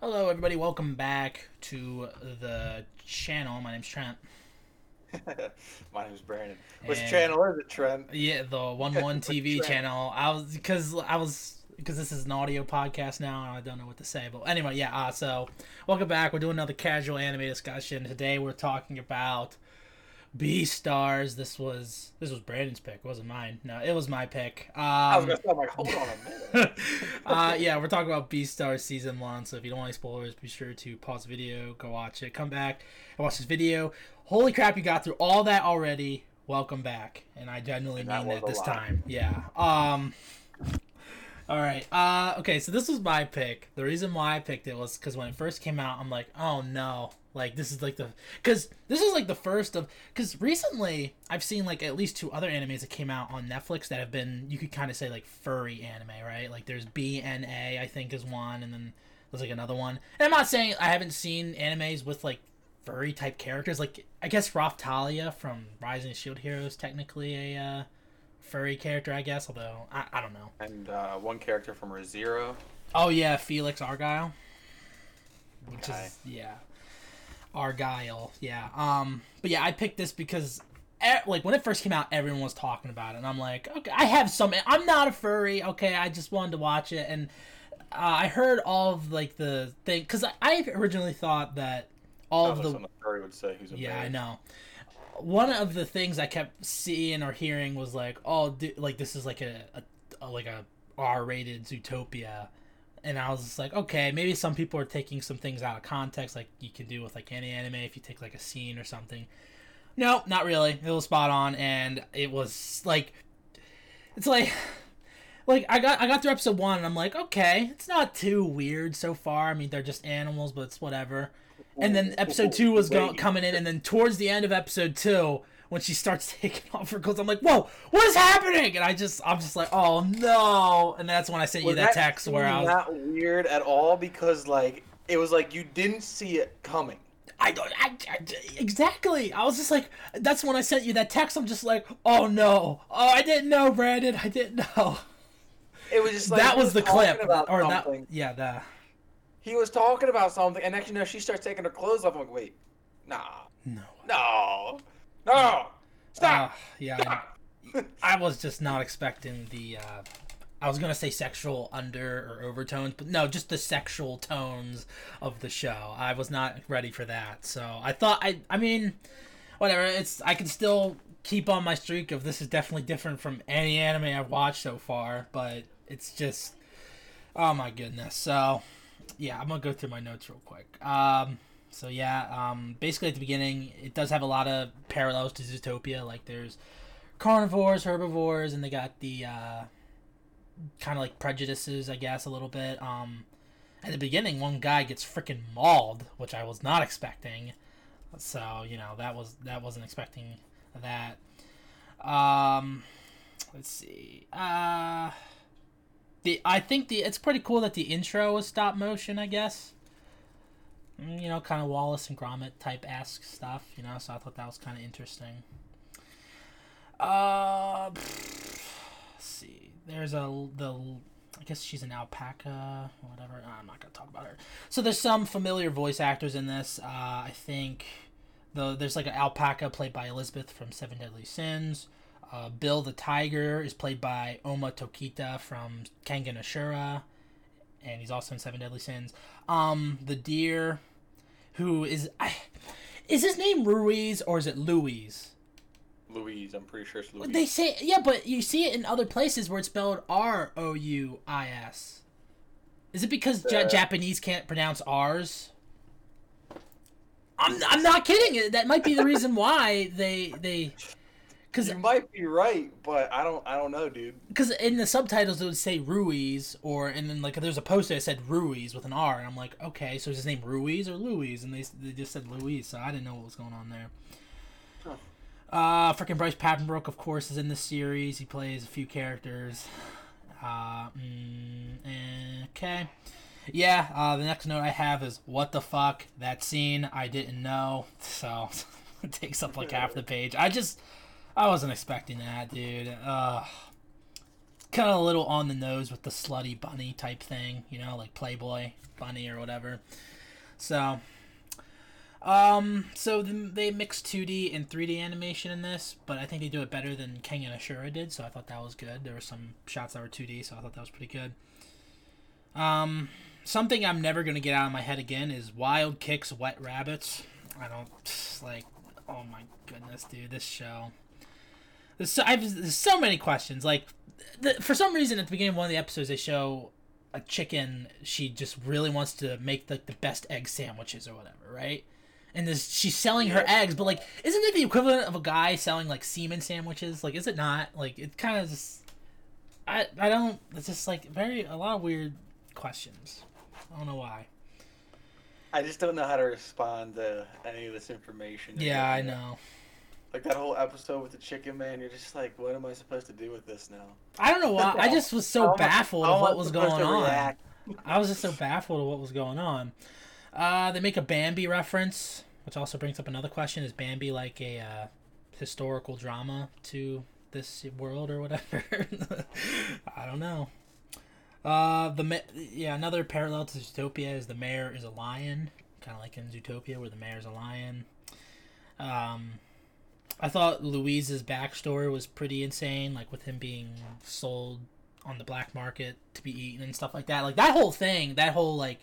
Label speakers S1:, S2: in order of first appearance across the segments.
S1: Hello, everybody. Welcome back to the channel. My name's Trent.
S2: My name's Brandon. Which
S1: And-
S2: channel is it, Trent?
S1: Yeah, the One One TV channel. I was because I was because this is an audio podcast now, and I don't know what to say. But anyway, yeah. Uh, so welcome back. We're doing another casual anime discussion. Today we're talking about Beastars. This was this was Brandon's pick. It wasn't mine. No, it was my pick. Um,
S2: I was gonna say, like, hold on a minute.
S1: uh, yeah, we're talking about Beastars season one. So if you don't want any spoilers, be sure to pause the video, go watch it, come back and watch this video. Holy crap, you got through all that already. Welcome back, and I genuinely
S2: And that
S1: mean that this
S2: lot.
S1: time. Yeah. Um. All right. Uh. Okay. So this was my pick. The reason why I picked it was because when it first came out, I'm like, oh no, like this is like the because this is like the first of because recently I've seen like at least two other animes that came out on Netflix that have been you could kind of say like furry anime, right? Like there's BNA I think is one, and then there's like another one. And I'm not saying I haven't seen animes with like furry type characters. Like I guess Raphtalia from Rising Shield Heroes technically a uh, furry character, I guess. Although I, I don't know.
S2: and uh, one character from ReZero.
S1: Oh yeah, Felix Argyle. Which
S2: Okay.
S1: is yeah, Argyle. Yeah. Um. But yeah, I picked this because. Like when it first came out, everyone was talking about it, and I'm like, okay, I have some. I'm not a furry, okay. I just wanted to watch it, and uh, I heard all of like the thing because I, I originally thought that all
S2: All
S1: of the
S2: the story would say who's a
S1: yeah,
S2: bear.
S1: I know. One of the things I kept seeing or hearing was like, oh, di- like this is like a, a, a like a R-rated Zootopia, and I was just like, okay, maybe some people are taking some things out of context, like you can do with like any anime if you take like a scene or something. No, not really. It was spot on, and it was like, it's like. Like I got I got through episode one and I'm like okay it's not too weird so far I mean they're just animals but it's whatever and then episode two was go- coming in, and then towards the end of episode two, when she starts taking off her clothes, I'm like, "Whoa, what is happening?" And I just, I'm just like, "Oh no!" And that's when I sent you
S2: Was
S1: that text where I was,
S2: not weird at all because like it was like you didn't see it coming.
S1: I don't, I, I- exactly. I was just like, that's when I sent you that text. I'm just like, "Oh no, oh I didn't know, Brandon, I didn't know."
S2: It was just like
S1: that was the clip, or
S2: something.
S1: that, yeah, the
S2: He was talking about something, and next you know she starts taking her clothes off. I'm like, wait, nah,
S1: no,
S2: no, no, stop.
S1: Uh, yeah. I- I was just not expecting the uh I was gonna say sexual under or overtones, but no, just the sexual tones of the show. I was not ready for that. So I thought I I mean whatever, it's I can still keep on my streak of this is definitely different from any anime I've watched so far, but it's just oh my goodness. So yeah, I'm gonna go through my notes real quick. Um so yeah, um basically at the beginning it does have a lot of parallels to Zootopia, like there's carnivores, herbivores, and they got the uh, kind of like prejudices, I guess, a little bit. Um, at the beginning, one guy gets freaking mauled, which I was not expecting. So you know that was that wasn't expecting that. Um, let's see. Uh, the I think the it's pretty cool that the intro was stop motion. I guess. Mm, You know, kind of Wallace and Gromit type esque stuff. You know, so I thought that was kind of interesting. Uh, see. There's a the I guess she's an alpaca, whatever. I'm not gonna talk about her. So there's some familiar voice actors in this. Uh, I think the there's like an alpaca played by Elizabeth from Seven Deadly Sins. Uh, Bill the Tiger is played by Ohma Tokita from Kengan Ashura, and he's also in Seven Deadly Sins. Um, the deer, who is I, is his name Ruiz or is it Louise?
S2: Louise, I'm pretty sure it's Louise.
S1: They say yeah, but you see it in other places where it's spelled R O U I S. Is it because
S2: Uh,
S1: Japanese can't pronounce R's? I'm, I'm not kidding. That might be the reason why they they because
S2: you might be right, but I don't. I don't know, dude.
S1: because in the subtitles it would say Ruiz or and then like there's a poster that said Ruiz with an R and I'm like okay so is his name Ruiz or Louise and they they just said Louise so I didn't know what was going on there.
S2: Huh.
S1: Uh, freaking Bryce Papenbrook, of course, is in the series. He plays a few characters. Uh, mm, eh, okay. Yeah, uh, the next note I have is what the fuck that scene I didn't know. So it takes up like half the page. I just I wasn't expecting that, dude. Uh, kind of a little on the nose with the slutty bunny type thing, you know, like Playboy bunny or whatever. So, um, so they mix 2D and 3D animation in this, but I think they do it better than Kengan Ashura did, so I thought that was good. There were some shots that were 2D, so I thought that was pretty good. Um, something I'm never gonna get out of my head again is Wild Kicks Wet Rabbits. I don't like. Oh my goodness, dude, this show. There's so, I've, there's so many questions. Like, the, for some reason, at the beginning of one of the episodes, they show a chicken. She just really wants to make like the best egg sandwiches or whatever, right? And this, she's selling her eggs, but like, isn't it the equivalent of a guy selling like semen sandwiches? Like, is it not? Like, it kind of just. I I don't. It's just like very a lot of weird questions. I don't know why.
S2: I just don't know how to respond to any of this information.
S1: Yeah, I know.
S2: Like that whole episode with the chicken man, you're just like, what am I supposed to do with this now?
S1: I don't know why. I just was so baffled of what was going on. I was just so baffled of what was going on. Uh, they make a Bambi reference, which also brings up another question: Is Bambi like a uh, historical drama to this world or whatever? I don't know. Uh, the yeah, another parallel to Zootopia is the mayor is a lion, kind of like in Zootopia where the mayor's a lion. Um, I thought Louise's backstory was pretty insane, like with him being sold on the black market to be eaten and stuff like that. Like that whole thing, that whole like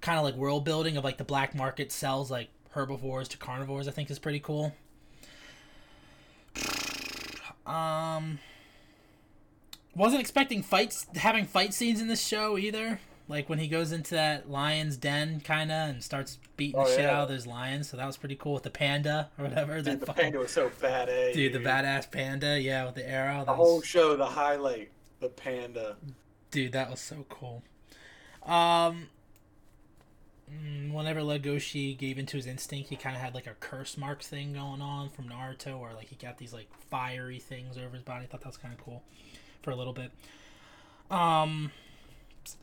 S1: kind of like world building of like the black market sells like herbivores to carnivores, I think is pretty cool. Um wasn't expecting fights having fight scenes in this show either. Like when he goes into that lion's den, kind of, and starts beating oh, the shit yeah. out of those lions. So that was pretty cool with the panda or whatever.
S2: Dude, the fucking, panda was so badass.
S1: Dude, dude, the badass panda, yeah, with the arrow.
S2: The whole show, the highlight, the panda.
S1: Dude, that was so cool. Um, mm, whenever Legoshi gave into his instinct, he kind of had like a curse mark thing going on from Naruto, where like he got these like fiery things over his body. I thought that was kind of cool for a little bit. Um,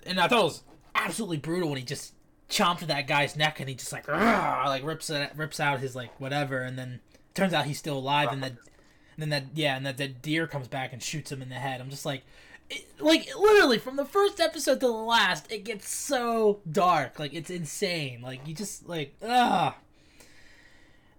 S1: and I thought it was absolutely brutal when he just chomped that guy's neck and he just like like rips it rips out his like whatever, and then turns out he's still alive, and then and then that yeah, and that that deer comes back and shoots him in the head. I'm just like. It, like literally from the first episode to the last it gets so dark. Like it's insane. Like you just like ah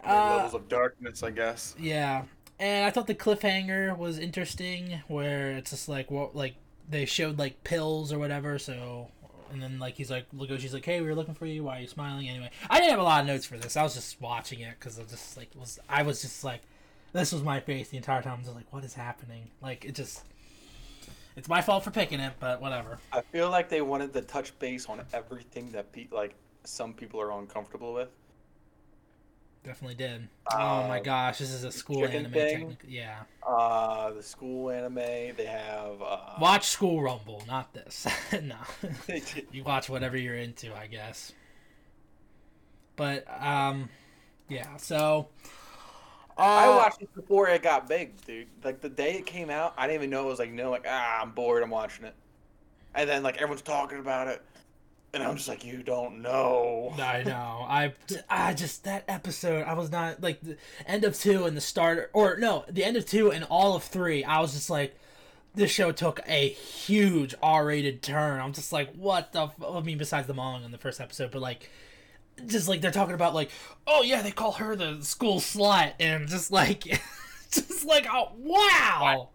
S2: uh, levels of darkness i guess.
S1: yeah. And I thought the cliffhanger was interesting, where it's just like what like they showed like pills or whatever. So and then like he's like Legoshi's like, hey, we were looking for you. Why are you smiling? Anyway, I didn't have a lot of notes for this. I was just watching it because I just like was I was just like, this was my face the entire time. I was like, what is happening? Like it just. It's my fault for picking it, but whatever.
S2: I feel like they wanted to touch base on everything that pe- like some people are uncomfortable with.
S1: Definitely did. oh my um, gosh, this is a school anime. Technically, yeah.
S2: Uh, the school anime. They have. Uh...
S1: Watch School Rumble, not this. no, you watch whatever you're into, I guess. But um, yeah. So.
S2: Uh, I watched it before it got big, dude. Like the day it came out, I didn't even know it was like no, like ah, I'm bored, I'm watching it, and then like everyone's talking about it. And I'm just like, you don't know.
S1: I know. I, I just that episode. I was not like the end of two and the start, or no, the end of two and all of three. I was just like, this show took a huge R-rated turn. I'm just like, what the? F-? I mean, besides the mong in the first episode, but like, just like they're talking about like, oh yeah, they call her the school slut, and just like, just like, oh wow.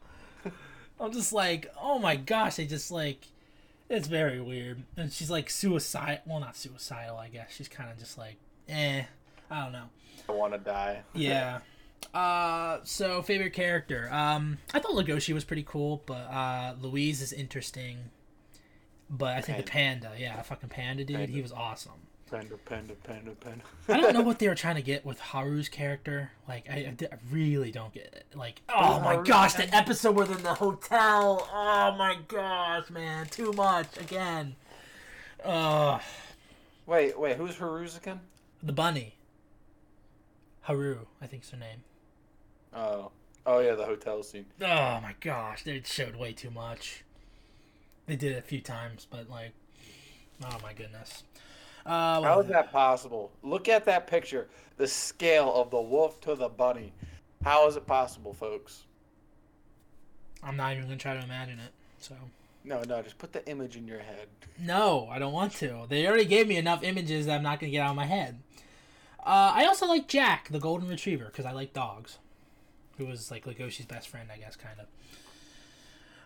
S1: I'm just like, oh my gosh, they just like it's very weird. And she's like suicide. Well, not suicidal, I guess. She's kind of just like, eh. I don't know.
S2: I want to die.
S1: yeah. Uh, so favorite character. Um, I thought Legoshi was pretty cool, but uh, Louise is interesting. But I think panda. the panda, yeah, fucking panda dude, panda. he was awesome.
S2: Panda, panda, panda, panda.
S1: I don't know what they were trying to get with Haru's character. Like, I, I really don't get it. Like, oh my gosh, that episode where they're in the hotel. Oh my gosh, man, too much again. Uh.
S2: Wait, wait, who's Haru's again?
S1: The bunny. Haru, I think's her name.
S2: Oh, oh yeah, the hotel scene.
S1: Oh my gosh, they showed way too much. They did it a few times, but like, oh my goodness.
S2: Uh, How is that possible? Look at that picture. The scale of the wolf to the bunny. How is it possible, folks?
S1: I'm not even gonna try to imagine it. So.
S2: No, no, just put the image in your head.
S1: No, I don't want to. They already gave me enough images that I'm not gonna get out of my head. Uh, I also like Jack, the golden retriever, because I like dogs. Who was like Legoshi's best friend, I guess, kind of.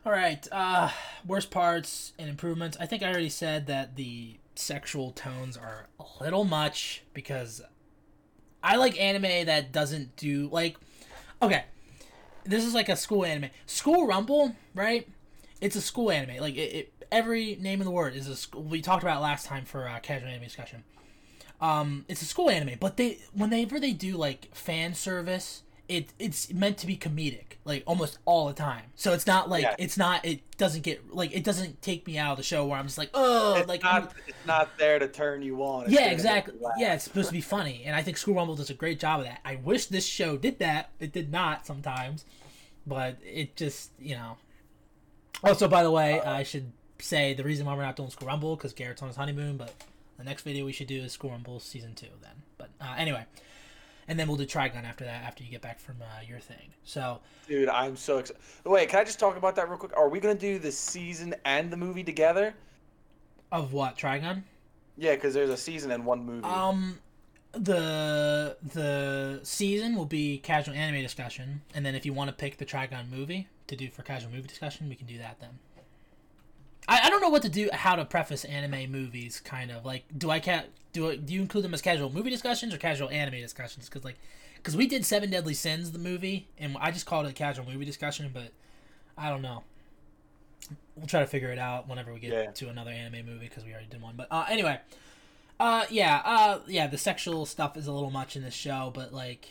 S1: All right. Uh, worst parts and improvements. I think I already said that the sexual tones are a little much because I like anime that doesn't do like. Okay, this is like a school anime. School Rumble, right? It's a school anime. Like it, it every name in the word is a school. We talked about last time for uh, casual anime discussion. Um, it's a school anime, but they whenever they do like fan service it it's meant to be comedic like almost all the time. So it's not like yeah. it's not it doesn't get like it doesn't take me out of the show where i'm just like oh
S2: it's
S1: like
S2: not, it's not there to turn you on.
S1: It's yeah exactly. yeah it's supposed to be funny and i think school rumble does a great job of that. I wish this show did that. It did not sometimes but it just you know. Also by the way uh, i should say the reason why we're not doing school rumble because garrett's on his honeymoon but the next video we should do is school rumble season two then. But uh, anyway and then we'll do Trigun after that after you get back from uh, your thing. So,
S2: dude, I'm so excited. Wait, can I just talk about that real quick? Are we gonna do the season and the movie together?
S1: Of what Trigun?
S2: Yeah, because there's a season and one movie.
S1: Um, the the season will be casual anime discussion, and then if you want to pick the Trigun movie to do for casual movie discussion, we can do that then. I, I don't know what to do, how to preface anime movies. Kind of like, do I ca- do I, do you include them as casual movie discussions or casual anime discussions? Because like, because we did Seven Deadly Sins, the movie, and I just called it a casual movie discussion, but I don't know. We'll try to figure it out whenever we get yeah. to another anime movie because we already did one. But uh, anyway, uh, yeah, uh, yeah, the sexual stuff is a little much in this show, but like,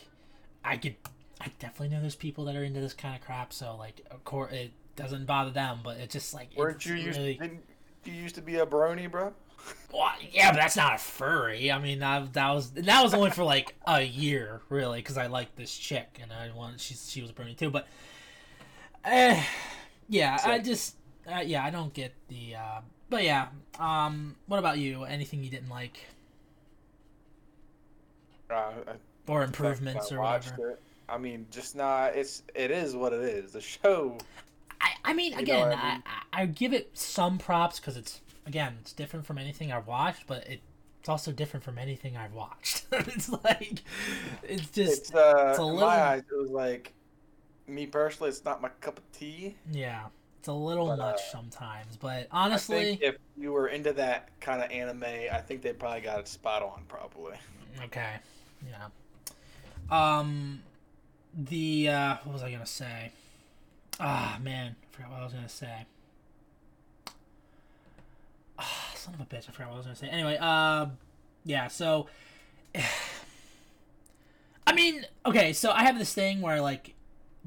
S1: I could, I definitely know there's people that are into this kind of crap. So like, of course, it doesn't bother them, but it's just like
S2: weren't you used really... didn't you used to be a brony, bro?
S1: Well, yeah, but that's not a furry. I mean, that, that was that was only for like a year, really, because I liked this chick and I wanted she she was a brony too. But, uh, yeah, so, I just uh, yeah, I don't get the. Uh, but yeah, um, what about you? Anything you didn't like?
S2: Uh,
S1: or improvements or whatever.
S2: It. I mean, just not. It's it is what it is. The show
S1: I, mean, again, I, mean? I, I, give it some props because it's again, it's different from anything I've watched, but it, it's also different from anything I've watched. it's like, it's just,
S2: it's, uh, it's a little. my eyes, it was like, me personally, it's not my cup of tea.
S1: Yeah, it's a little but, much uh, sometimes, but honestly,
S2: if you were into that kind of anime, I think they probably got it spot on, probably.
S1: Okay, yeah. Um, the uh, what was I gonna say? Ah, man. I forgot what I was going to say. Ah, son of a bitch. I forgot what I was going to say. Anyway, uh, yeah, so. I mean, okay, so I have this thing where, like,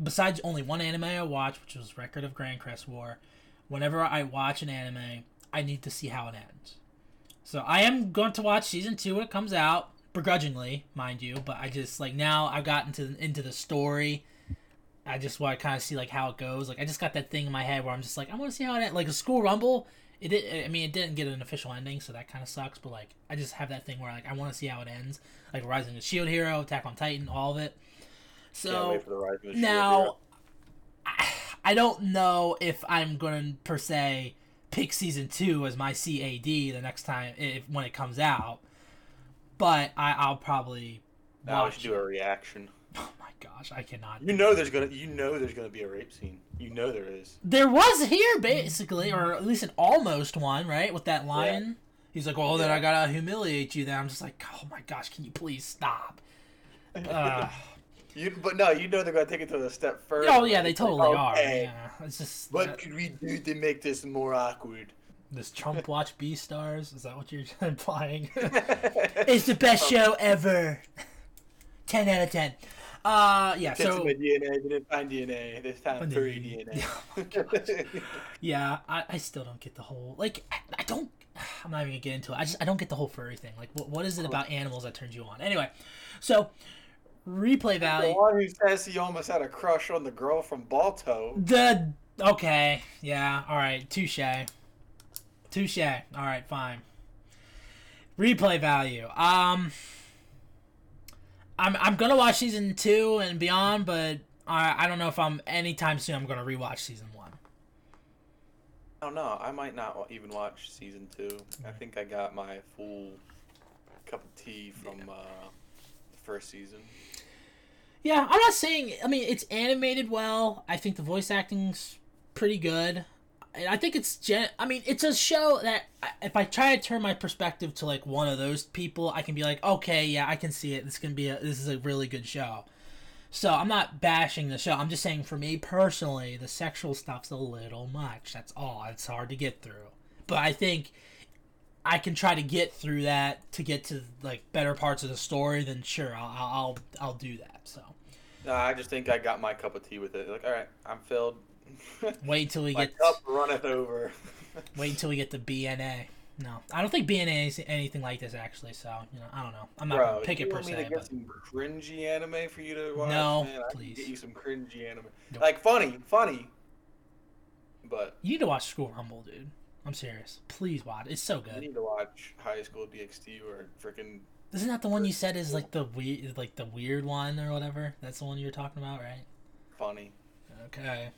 S1: besides only one anime I watch, which was Record of Grancrest War, whenever I watch an anime, I need to see how it ends. So I am going to watch season two when it comes out, begrudgingly, mind you, but I just, like, now I've gotten to, into the story I just want to kind of see like how it goes. Like I just got that thing in my head where I'm just like I want to see how it like a school rumble. It did. I mean, it didn't get an official ending, so that kind of sucks. But like, I just have that thing where like I want to see how it ends. Like Rising of the Shield Hero, Attack on Titan, all of it. So now, I, I don't know if I'm gonna per se pick season two as my CAD the next time if when it comes out. But I, I'll probably.
S2: Now we should do a reaction.
S1: Oh my gosh, I cannot.
S2: You know there's gonna you know there's gonna be a rape scene. You know there is.
S1: There was here basically, or at least an almost one, right? With that lion. Yeah. He's like, "Well, then I gotta humiliate you." Then I'm just like, "Oh my gosh, can you please stop?"
S2: Uh, you, but no, you know they're gonna take it to the step further.
S1: Oh yeah, they totally like, okay, are. Yeah, it's just.
S2: What could we do to make this more awkward?
S1: This Trump Watch Beastars? Is that what you're implying? it's the best show ever. ten out of ten. Uh, yeah. so
S2: my DNA. They didn't find DNA. They found furry DNA.
S1: Oh yeah, I, I still don't get the whole like. I, I, don't. I'm not even gonna get into it. I just I don't get the whole furry thing. Like, what, what is it about animals that turns you on? Anyway, so replay value.
S2: The one who says he almost had a crush on the girl from Balto.
S1: The okay, yeah, all right, touche, touche. All right, fine. Replay value. Um. I'm I'm gonna watch season two and beyond, but I I don't know if I'm anytime soon I'm gonna rewatch season one.
S2: I don't know. I might not even watch season two. I think I got my full cup of tea from uh, the first season.
S1: Yeah, I'm not saying. I mean, it's animated well. I think the voice acting's pretty good. And I think it's gen. I mean, it's a show that if I try to turn my perspective to like one of those people, I can be like, okay, yeah, I can see it. This can be a. This is a really good show. So I'm not bashing the show. I'm just saying, for me personally, the sexual stuff's a little much. That's all. It's hard to get through. But I think I can try to get through that to get to like better parts of the story. Then sure, I'll I'll I'll, do that. So.
S2: No, I just think I got my cup of tea with it. Like, all right, I'm filled.
S1: Wait until we get
S2: cup runneth over.
S1: wait until we get to BNA. No, I don't think BNA is anything like this actually. So you know, I don't know. I'm not
S2: Bro,
S1: gonna pick
S2: you
S1: it per
S2: want me
S1: se.
S2: to get
S1: But
S2: some cringy anime for you to watch?
S1: No,
S2: Man,
S1: please.
S2: get you some cringy anime.
S1: Nope.
S2: Like funny, funny. But
S1: you need to watch School Rumble, dude. I'm serious. Please watch. It's so good.
S2: you need to watch High School DxD or freaking.
S1: Isn't that the one you said is like the weird, like the weird one or whatever? That's the one you were talking about, right?
S2: Funny.
S1: Okay.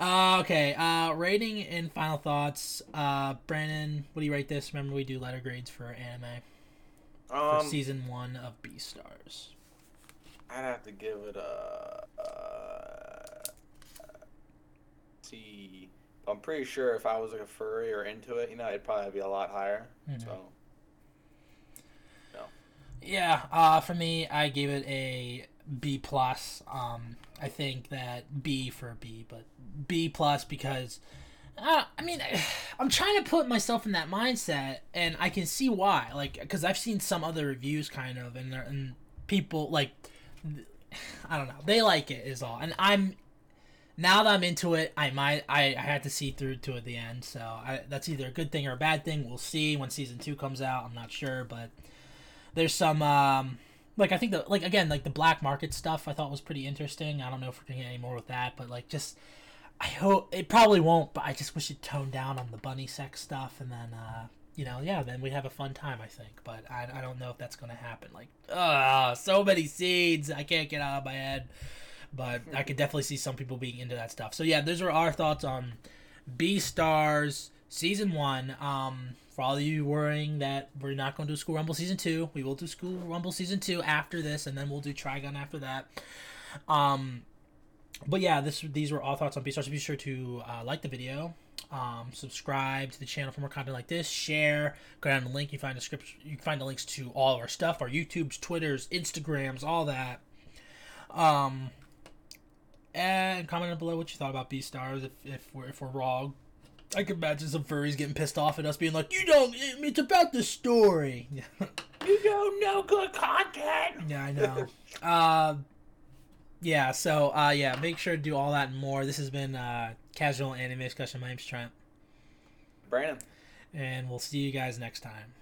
S1: Uh, okay. Uh, rating and final thoughts. Uh, Brandon, what do you rate this? Remember we do letter grades for anime for
S2: Um,
S1: season one of Beastars.
S2: I'd have to give it a. Uh, see, I'm pretty sure if I was like a furry or into it, you know, it'd probably be a lot higher.
S1: Mhm.
S2: So
S1: Yeah, uh, for me, I gave it a B plus. Um, I think that B for B, but B plus because, uh, I mean, I'm trying to put myself in that mindset, and I can see why. Like, because I've seen some other reviews, kind of, and and people like, I don't know, they like it is all, and I'm. Now that I'm into it, I might I, I had to see through to at the end, so I, that's either a good thing or a bad thing. We'll see when season two comes out. I'm not sure, but there's some um like I think the like again like the black market stuff I thought was pretty interesting. I don't know if we're gonna get any more with that, but like just I hope it probably won't, but I just wish it toned down on the bunny sex stuff and then uh you know, yeah, then we'd have a fun time, I think. But I, I don't know if that's gonna happen. Like, ah, so many seeds, I can't get out of my head. But I could definitely see some people being into that stuff. So yeah, those are our thoughts on Beastars season one. Um, for all of you worrying that we're not going to do School Rumble season two, we will do School Rumble season two after this, and then we'll do Trigun after that. Um, but yeah, this these were all thoughts on Beastars. Be sure to uh, like the video, um, subscribe to the channel for more content like this, share. Go down the link. You find the description. You can find the links to all of our stuff, our YouTubes, Twitters, Instagrams, all that. Um, and comment below what you thought about Beastars. If if we're if we're wrong, I can imagine some furries getting pissed off at us, being like, "You don't. It's about the story."
S2: you don't know good content.
S1: yeah, I know. uh, yeah. So, uh, yeah. Make sure to do all that and more. This has been uh, casual anime discussion. My name's Trent,
S2: Brandon.
S1: and we'll see you guys next time.